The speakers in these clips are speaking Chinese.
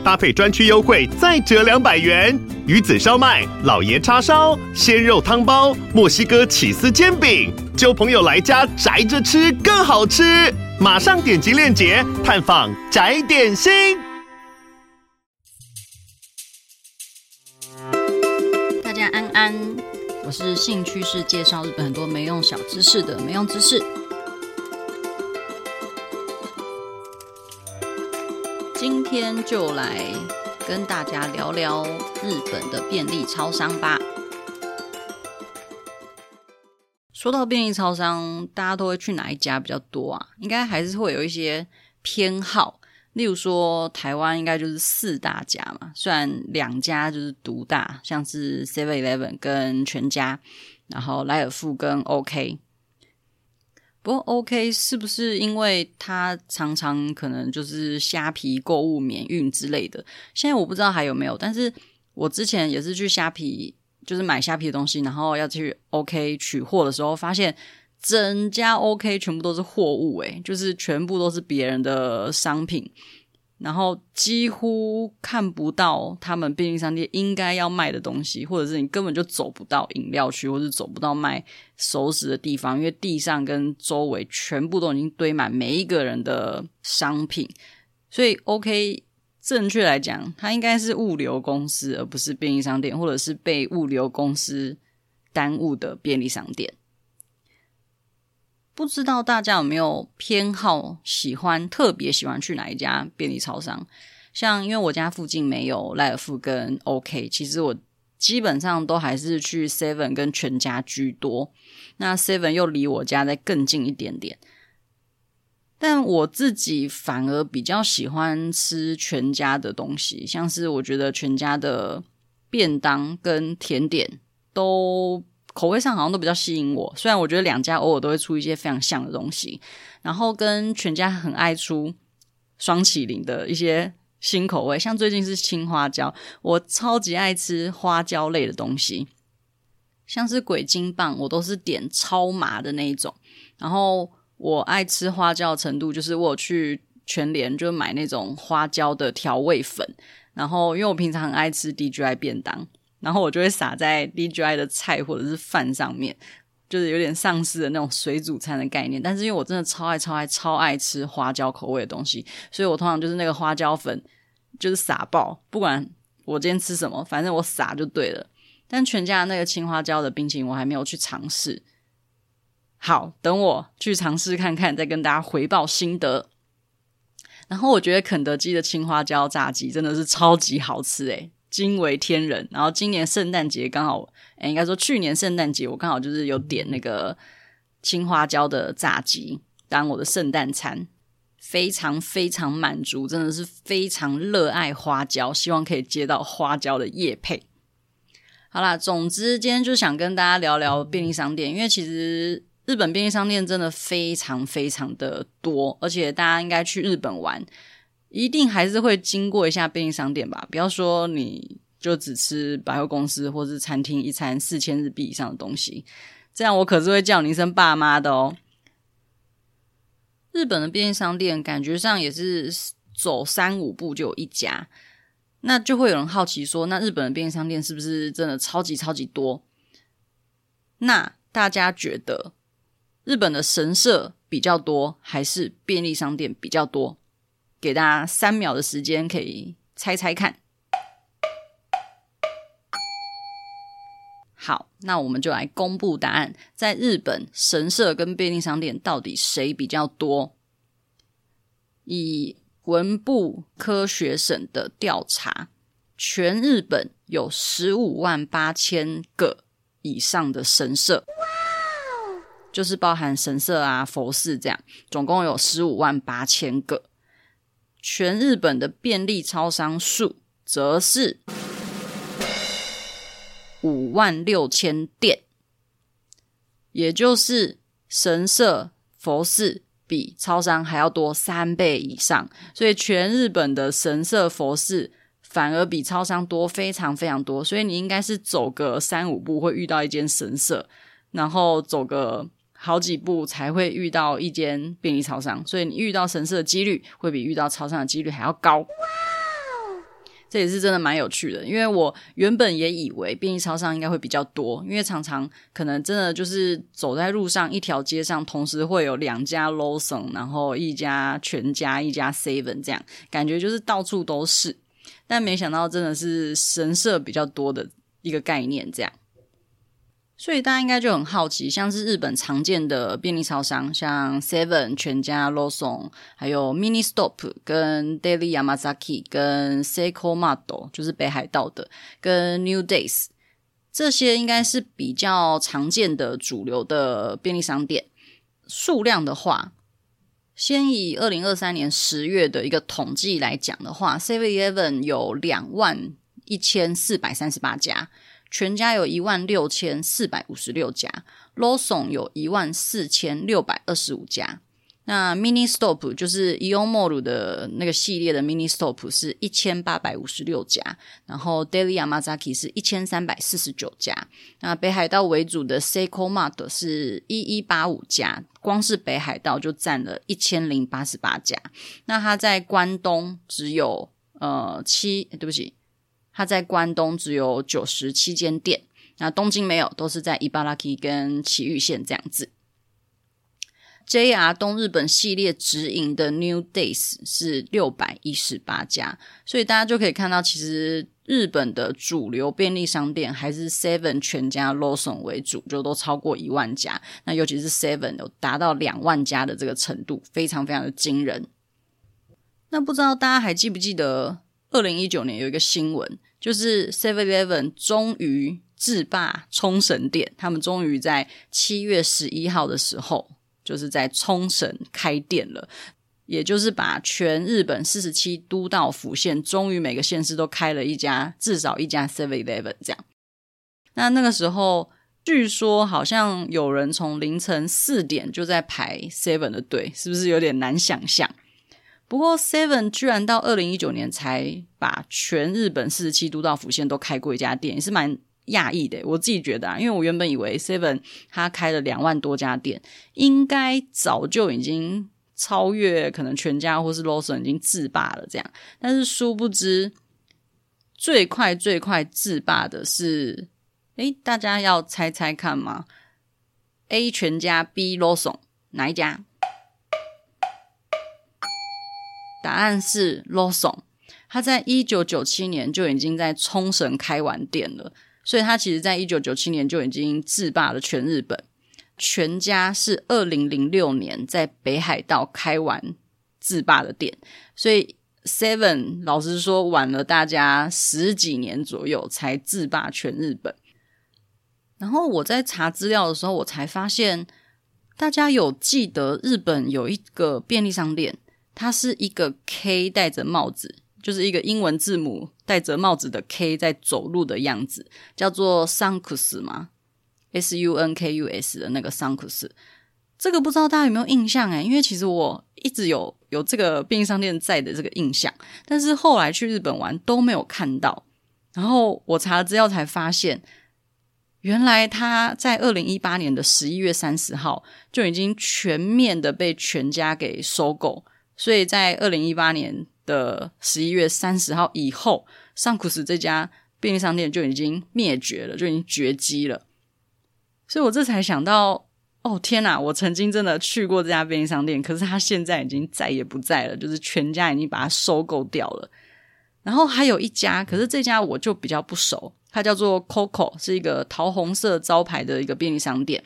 搭配专区优惠再折两百元。鱼子烧麦、老爷叉烧、鲜肉汤包、墨西哥起司煎饼，揪朋友来家宅着吃更好吃。马上点击链接探访宅点心。大家安安，我是兴趣是介绍日本很多没用小知识的没用知识。天就来跟大家聊聊日本的便利超商吧。说到便利超商，大家都会去哪一家比较多啊？应该还是会有一些偏好。例如说，台湾应该就是四大家嘛，虽然两家就是独大，像是 Seven Eleven 跟全家，然后莱尔富跟 OK。不过 OK 是不是因为它常常可能就是虾皮购物免运之类的？现在我不知道还有没有，但是我之前也是去虾皮。就是买虾皮的东西，然后要去 OK 取货的时候，发现整家 OK 全部都是货物，诶，就是全部都是别人的商品，然后几乎看不到他们便利商店应该要卖的东西，或者是你根本就走不到饮料区，或者走不到卖熟食的地方，因为地上跟周围全部都已经堆满每一个人的商品，所以 OK。正确来讲，它应该是物流公司，而不是便利商店，或者是被物流公司耽误的便利商店。不知道大家有没有偏好，喜欢特别喜欢去哪一家便利超商？像因为我家附近没有莱尔富跟 OK，其实我基本上都还是去 Seven 跟全家居多。那 Seven 又离我家再更近一点点。但我自己反而比较喜欢吃全家的东西，像是我觉得全家的便当跟甜点都口味上好像都比较吸引我。虽然我觉得两家偶尔都会出一些非常像的东西，然后跟全家很爱出双麒麟的一些新口味，像最近是青花椒，我超级爱吃花椒类的东西，像是鬼金棒，我都是点超麻的那一种，然后。我爱吃花椒的程度，就是我去全联就买那种花椒的调味粉，然后因为我平常很爱吃 DJI 便当，然后我就会撒在 DJI 的菜或者是饭上面，就是有点丧失的那种水煮餐的概念。但是因为我真的超爱超爱超爱吃花椒口味的东西，所以我通常就是那个花椒粉就是撒爆，不管我今天吃什么，反正我撒就对了。但全家那个青花椒的冰淇淋我还没有去尝试。好，等我去尝试看看，再跟大家回报心得。然后我觉得肯德基的青花椒炸鸡真的是超级好吃诶，惊为天人。然后今年圣诞节刚好，诶，应该说去年圣诞节我刚好就是有点那个青花椒的炸鸡当我的圣诞餐，非常非常满足，真的是非常热爱花椒，希望可以接到花椒的叶配。好啦，总之今天就想跟大家聊聊便利商店，因为其实。日本便利商店真的非常非常的多，而且大家应该去日本玩，一定还是会经过一下便利商店吧。不要说你就只吃百货公司或是餐厅一餐四千日币以上的东西，这样我可是会叫你一声爸妈的哦。日本的便利商店感觉上也是走三五步就有一家，那就会有人好奇说，那日本的便利商店是不是真的超级超级多？那大家觉得？日本的神社比较多，还是便利商店比较多？给大家三秒的时间，可以猜猜看。好，那我们就来公布答案。在日本，神社跟便利商店到底谁比较多？以文部科学省的调查，全日本有十五万八千个以上的神社。就是包含神社啊、佛寺这样，总共有十五万八千个。全日本的便利超商数则是五万六千店，也就是神社、佛寺比超商还要多三倍以上，所以全日本的神社佛寺反而比超商多非常非常多。所以你应该是走个三五步会遇到一间神社，然后走个好几步才会遇到一间便利超商。所以你遇到神社的几率会比遇到超商的几率还要高。这也是真的蛮有趣的，因为我原本也以为便利超商应该会比较多，因为常常可能真的就是走在路上，一条街上同时会有两家 Lawson，然后一家全家，一家 Seven，这样感觉就是到处都是，但没想到真的是神社比较多的一个概念，这样。所以大家应该就很好奇，像是日本常见的便利超商，像 Seven、全家、Lawson，还有 Mini Stop、跟 Daily Yamazaki、跟 Seiko Mado，就是北海道的，跟 New Days，这些应该是比较常见的主流的便利商店。数量的话，先以二零二三年十月的一个统计来讲的话，Seven Eleven 有两万一千四百三十八家。全家有一万六千四百五十六家，Lawson 有一万四千六百二十五家。那 Mini Stop 就是 Ion Mall 的那个系列的 Mini Stop 是一千八百五十六家，然后 Daily Yamazaki 是一千三百四十九家。那北海道为主的 Seiko Mart 是一一八五家，光是北海道就占了一千零八十八家。那它在关东只有呃七，对不起。它在关东只有九十七间店，那东京没有，都是在伊巴拉基跟埼玉县这样子。JR 东日本系列直营的 New Days 是六百一十八家，所以大家就可以看到，其实日本的主流便利商店还是 Seven、全家、Lawson 为主，就都超过一万家。那尤其是 Seven 有达到两万家的这个程度，非常非常的惊人。那不知道大家还记不记得？二零一九年有一个新闻，就是 Seven Eleven 终于制霸冲绳店，他们终于在七月十一号的时候，就是在冲绳开店了，也就是把全日本四十七都道府县，终于每个县市都开了一家，至少一家 Seven Eleven 这样。那那个时候，据说好像有人从凌晨四点就在排 Seven 的队，是不是有点难想象？不过，Seven 居然到二零一九年才把全日本四十七都道府县都开过一家店，也是蛮讶异的。我自己觉得啊，因为我原本以为 Seven 他开了两万多家店，应该早就已经超越可能全家或是 Lawson 已经制霸了这样。但是殊不知，最快最快制霸的是，诶，大家要猜猜看吗？A 全家，B Lawson，哪一家？答案是 Lawson，他在一九九七年就已经在冲绳开完店了，所以他其实在一九九七年就已经制霸了全日本。全家是二零零六年在北海道开完制霸的店，所以 Seven 老实说晚了大家十几年左右才制霸全日本。然后我在查资料的时候，我才发现大家有记得日本有一个便利商店。它是一个 K 戴着帽子，就是一个英文字母戴着帽子的 K 在走路的样子，叫做 Sunkus 吗？S U N K U S 的那个 Sunkus，这个不知道大家有没有印象诶？因为其实我一直有有这个便利商店在的这个印象，但是后来去日本玩都没有看到。然后我查了资料才发现，原来它在二零一八年的十一月三十号就已经全面的被全家给收购。所以在二零一八年的十一月三十号以后，桑库斯这家便利商店就已经灭绝了，就已经绝迹了。所以我这才想到，哦天哪！我曾经真的去过这家便利商店，可是它现在已经再也不在了，就是全家已经把它收购掉了。然后还有一家，可是这家我就比较不熟，它叫做 Coco，是一个桃红色招牌的一个便利商店。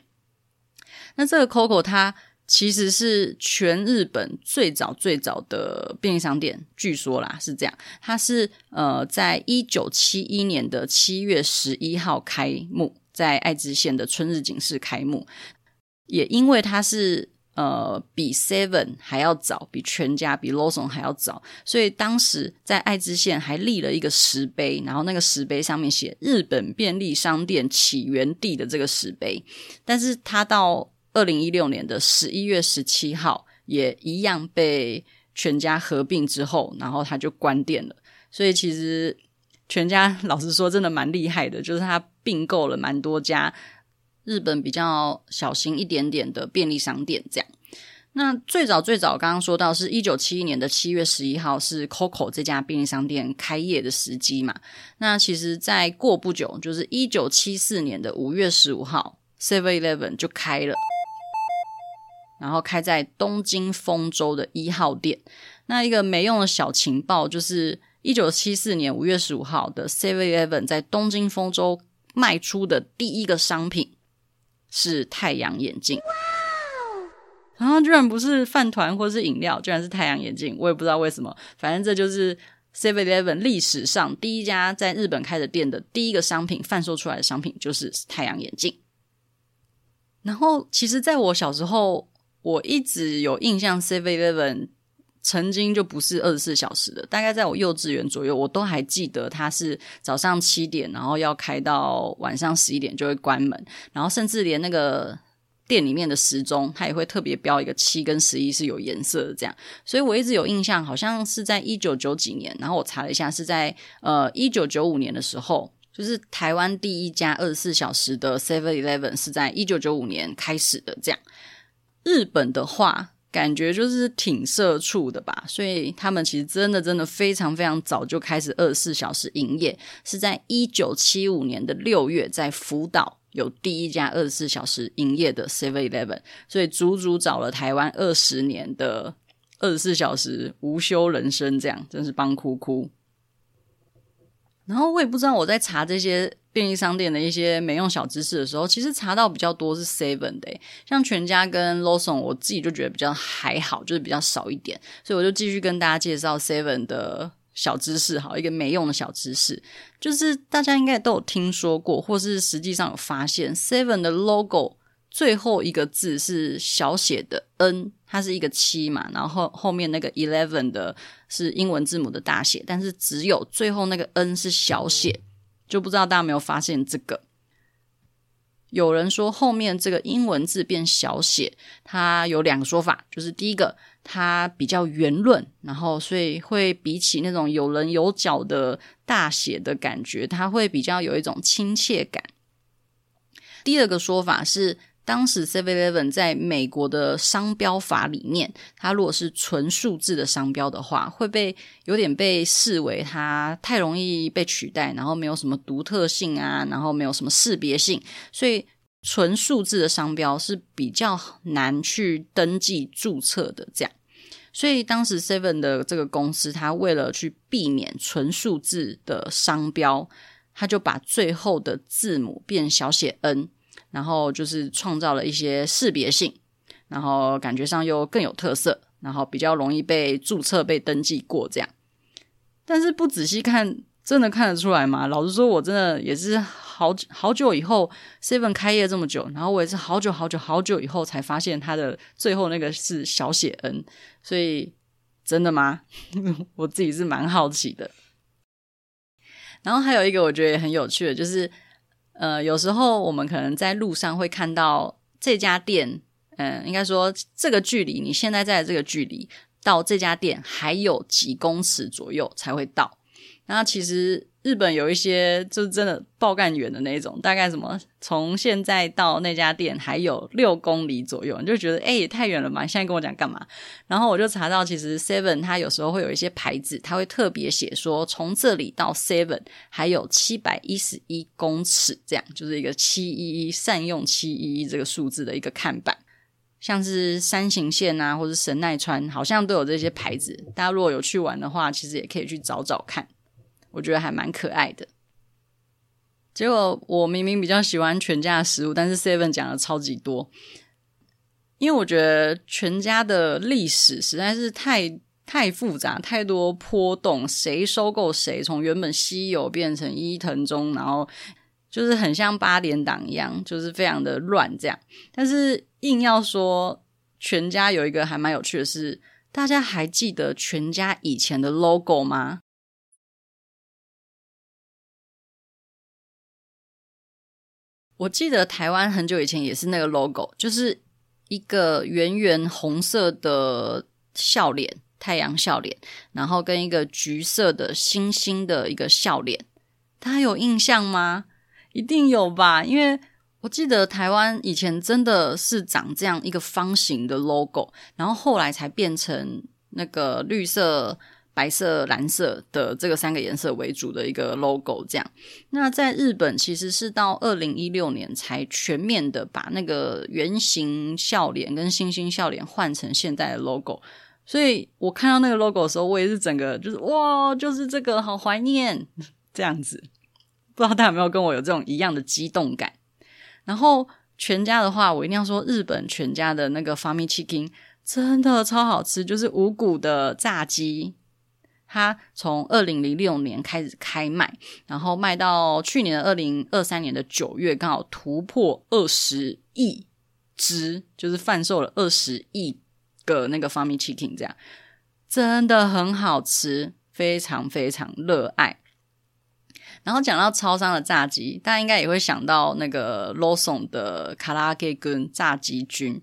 那这个 Coco 它。其实是全日本最早最早的便利商店，据说啦是这样。它是呃，在一九七一年的七月十一号开幕，在爱知县的春日井市开幕。也因为它是呃比 Seven 还要早，比全家、比 Lawson 还要早，所以当时在爱知县还立了一个石碑，然后那个石碑上面写“日本便利商店起源地”的这个石碑。但是它到二零一六年的十一月十七号，也一样被全家合并之后，然后他就关店了。所以其实全家老实说真的蛮厉害的，就是他并购了蛮多家日本比较小型一点点的便利商店这样。那最早最早刚刚说到是一九七一年的七月十一号是 COCO 这家便利商店开业的时机嘛？那其实在过不久，就是一九七四年的五月十五号，Seven Eleven 就开了，然后开在东京丰州的一号店。那一个没用的小情报就是，一九七四年五月十五号的 Seven Eleven 在东京丰州卖出的第一个商品是太阳眼镜。然后居然不是饭团或是饮料，居然是太阳眼镜，我也不知道为什么。反正这就是 Seven Eleven 历史上第一家在日本开的店的第一个商品，贩售出来的商品就是太阳眼镜。然后，其实在我小时候，我一直有印象，Seven Eleven 曾经就不是二十四小时的。大概在我幼稚园左右，我都还记得它是早上七点，然后要开到晚上十一点就会关门，然后甚至连那个。店里面的时钟，它也会特别标一个七跟十一是有颜色的，这样。所以我一直有印象，好像是在一九九几年，然后我查了一下，是在呃一九九五年的时候，就是台湾第一家二十四小时的 Seven Eleven 是在一九九五年开始的，这样。日本的话，感觉就是挺社畜的吧，所以他们其实真的真的非常非常早就开始二十四小时营业，是在一九七五年的六月在福岛。有第一家二十四小时营业的 Seven Eleven，所以足足找了台湾二十年的二十四小时无休人生，这样真是帮哭哭。然后我也不知道我在查这些便利商店的一些没用小知识的时候，其实查到比较多是 Seven 的，像全家跟 Lawson，我自己就觉得比较还好，就是比较少一点，所以我就继续跟大家介绍 Seven 的。小知识，好，一个没用的小知识，就是大家应该都有听说过，或是实际上有发现，Seven 的 logo 最后一个字是小写的 N，它是一个七嘛，然后后面那个 eleven 的是英文字母的大写，但是只有最后那个 N 是小写，就不知道大家有没有发现这个？有人说后面这个英文字变小写，它有两个说法，就是第一个。它比较圆润，然后所以会比起那种有棱有角的大写的感觉，它会比较有一种亲切感。第二个说法是，当时 Seven Eleven 在美国的商标法里面，它如果是纯数字的商标的话，会被有点被视为它太容易被取代，然后没有什么独特性啊，然后没有什么识别性，所以。纯数字的商标是比较难去登记注册的，这样，所以当时 Seven 的这个公司，它为了去避免纯数字的商标，它就把最后的字母变小写 n，然后就是创造了一些识别性，然后感觉上又更有特色，然后比较容易被注册、被登记过这样。但是不仔细看，真的看得出来吗？老实说，我真的也是。好久好久以后，Seven 开业这么久，然后我也是好久好久好久以后才发现它的最后那个是小写 n，所以真的吗？我自己是蛮好奇的。然后还有一个我觉得也很有趣的，就是呃，有时候我们可能在路上会看到这家店，嗯、呃，应该说这个距离，你现在在这个距离到这家店还有几公尺左右才会到，那其实。日本有一些就是真的爆干远的那种，大概什么从现在到那家店还有六公里左右，你就觉得诶、欸、也太远了嘛！你现在跟我讲干嘛？然后我就查到，其实 Seven 它有时候会有一些牌子，它会特别写说从这里到 Seven 还有七百一十一公尺，这样就是一个七一一善用七一一这个数字的一个看板，像是山形县啊或者神奈川，好像都有这些牌子。大家如果有去玩的话，其实也可以去找找看。我觉得还蛮可爱的。结果我明明比较喜欢全家的食物，但是 Seven 讲的超级多，因为我觉得全家的历史实在是太太复杂，太多波动，谁收购谁，从原本西友变成伊藤忠，然后就是很像八点档一样，就是非常的乱这样。但是硬要说全家有一个还蛮有趣的是，大家还记得全家以前的 logo 吗？我记得台湾很久以前也是那个 logo，就是一个圆圆红色的笑脸，太阳笑脸，然后跟一个橘色的星星的一个笑脸，大家有印象吗？一定有吧，因为我记得台湾以前真的是长这样一个方形的 logo，然后后来才变成那个绿色。白色、蓝色的这个三个颜色为主的一个 logo，这样。那在日本其实是到二零一六年才全面的把那个圆形笑脸跟星星笑脸换成现在的 logo。所以我看到那个 logo 的时候，我也是整个就是哇，就是这个好怀念这样子。不知道大家有没有跟我有这种一样的激动感？然后全家的话，我一定要说日本全家的那个 Famichikin 真的超好吃，就是五谷的炸鸡。它从二零零六年开始开卖，然后卖到去年的二零二三年的九月，刚好突破二十亿只，就是贩售了二十亿个那个 Famichikin，这样真的很好吃，非常非常热爱。然后讲到超商的炸鸡，大家应该也会想到那个 Lawson 的卡拉给跟炸鸡菌。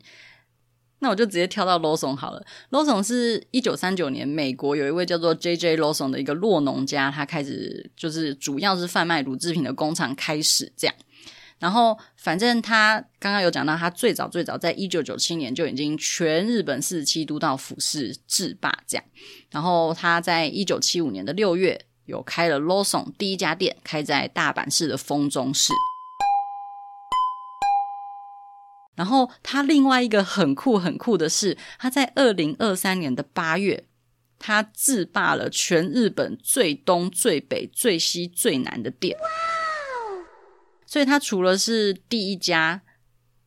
那我就直接跳到 Lawson 好了。Lawson 是一九三九年，美国有一位叫做 J.J. Lawson 的一个酪农家，他开始就是主要是贩卖乳制品的工厂开始这样。然后反正他刚刚有讲到，他最早最早在一九九七年就已经全日本四十七都道府市制霸这样。然后他在一九七五年的六月有开了 Lawson 第一家店，开在大阪市的丰中市。然后他另外一个很酷很酷的是，他在二零二三年的八月，他制霸了全日本最东、最北、最西、最南的店。哇哦！所以他除了是第一家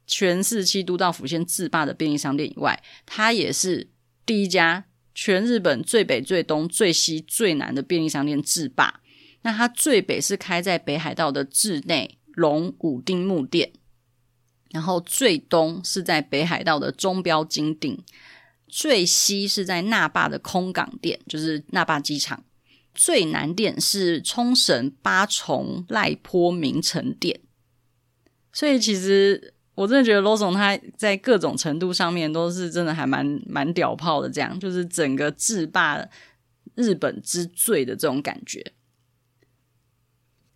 全四七都道府县制霸的便利商店以外，他也是第一家全日本最北、最东、最西、最南的便利商店制霸。那他最北是开在北海道的志内龙武町木店。然后最东是在北海道的中标金顶，最西是在那霸的空港店，就是那霸机场。最南店是冲绳八重濑坡名城店。所以其实我真的觉得罗总他在各种程度上面都是真的还蛮蛮屌炮的，这样就是整个制霸日本之最的这种感觉。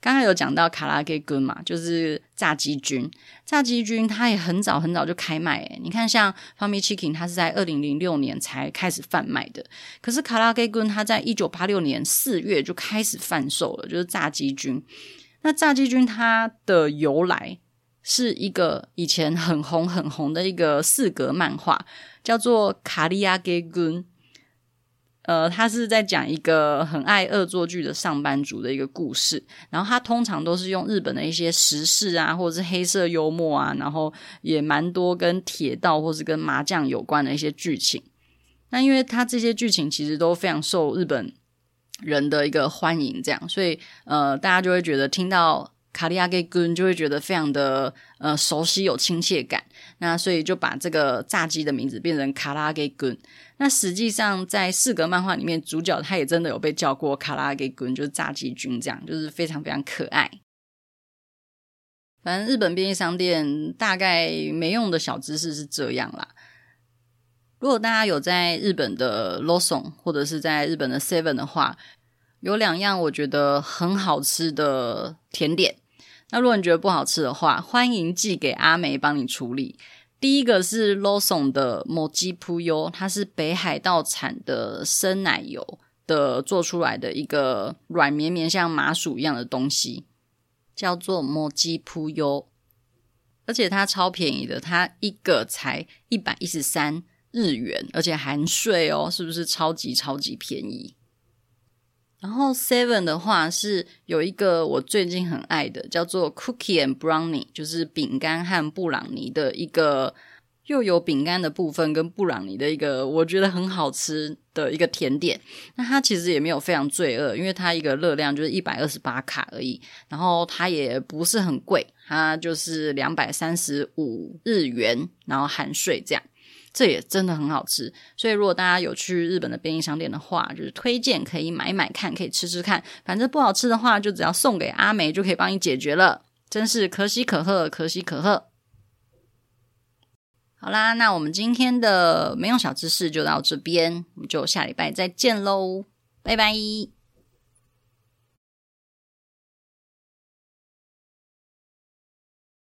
刚刚有讲到卡拉给君嘛，就是炸鸡君。炸鸡君它也很早很早就开卖诶，你看像 Famichikin，它是在二零零六年才开始贩卖的。可是卡拉给君它在一九八六年四月就开始贩售了，就是炸鸡君。那炸鸡君它的由来是一个以前很红很红的一个四格漫画，叫做卡利亚给君。呃，他是在讲一个很爱恶作剧的上班族的一个故事，然后他通常都是用日本的一些时事啊，或者是黑色幽默啊，然后也蛮多跟铁道或是跟麻将有关的一些剧情。那因为他这些剧情其实都非常受日本人的一个欢迎，这样，所以呃，大家就会觉得听到。卡利亚给根就会觉得非常的呃熟悉有亲切感，那所以就把这个炸鸡的名字变成卡拉给根。那实际上在四格漫画里面，主角他也真的有被叫过卡拉给根，就是炸鸡君这样，就是非常非常可爱。反正日本便利商店大概没用的小知识是这样啦。如果大家有在日本的 Lawson 或者是在日本的 Seven 的话，有两样我觉得很好吃的甜点。那如果你觉得不好吃的话，欢迎寄给阿梅帮你处理。第一个是 Lawson 的 Mochi Puyo，它是北海道产的生奶油的做出来的一个软绵绵像麻薯一样的东西，叫做 Mochi Puyo，而且它超便宜的，它一个才一百一十三日元，而且含税哦，是不是超级超级便宜？然后 Seven 的话是有一个我最近很爱的，叫做 Cookie and Brownie，就是饼干和布朗尼的一个，又有饼干的部分跟布朗尼的一个，我觉得很好吃的一个甜点。那它其实也没有非常罪恶，因为它一个热量就是一百二十八卡而已，然后它也不是很贵，它就是两百三十五日元，然后含税这样。这也真的很好吃，所以如果大家有去日本的便利商店的话，就是推荐可以买买看，可以吃吃看。反正不好吃的话，就只要送给阿梅就可以帮你解决了，真是可喜可贺，可喜可贺。好啦，那我们今天的没用小知识就到这边，我们就下礼拜再见喽，拜拜。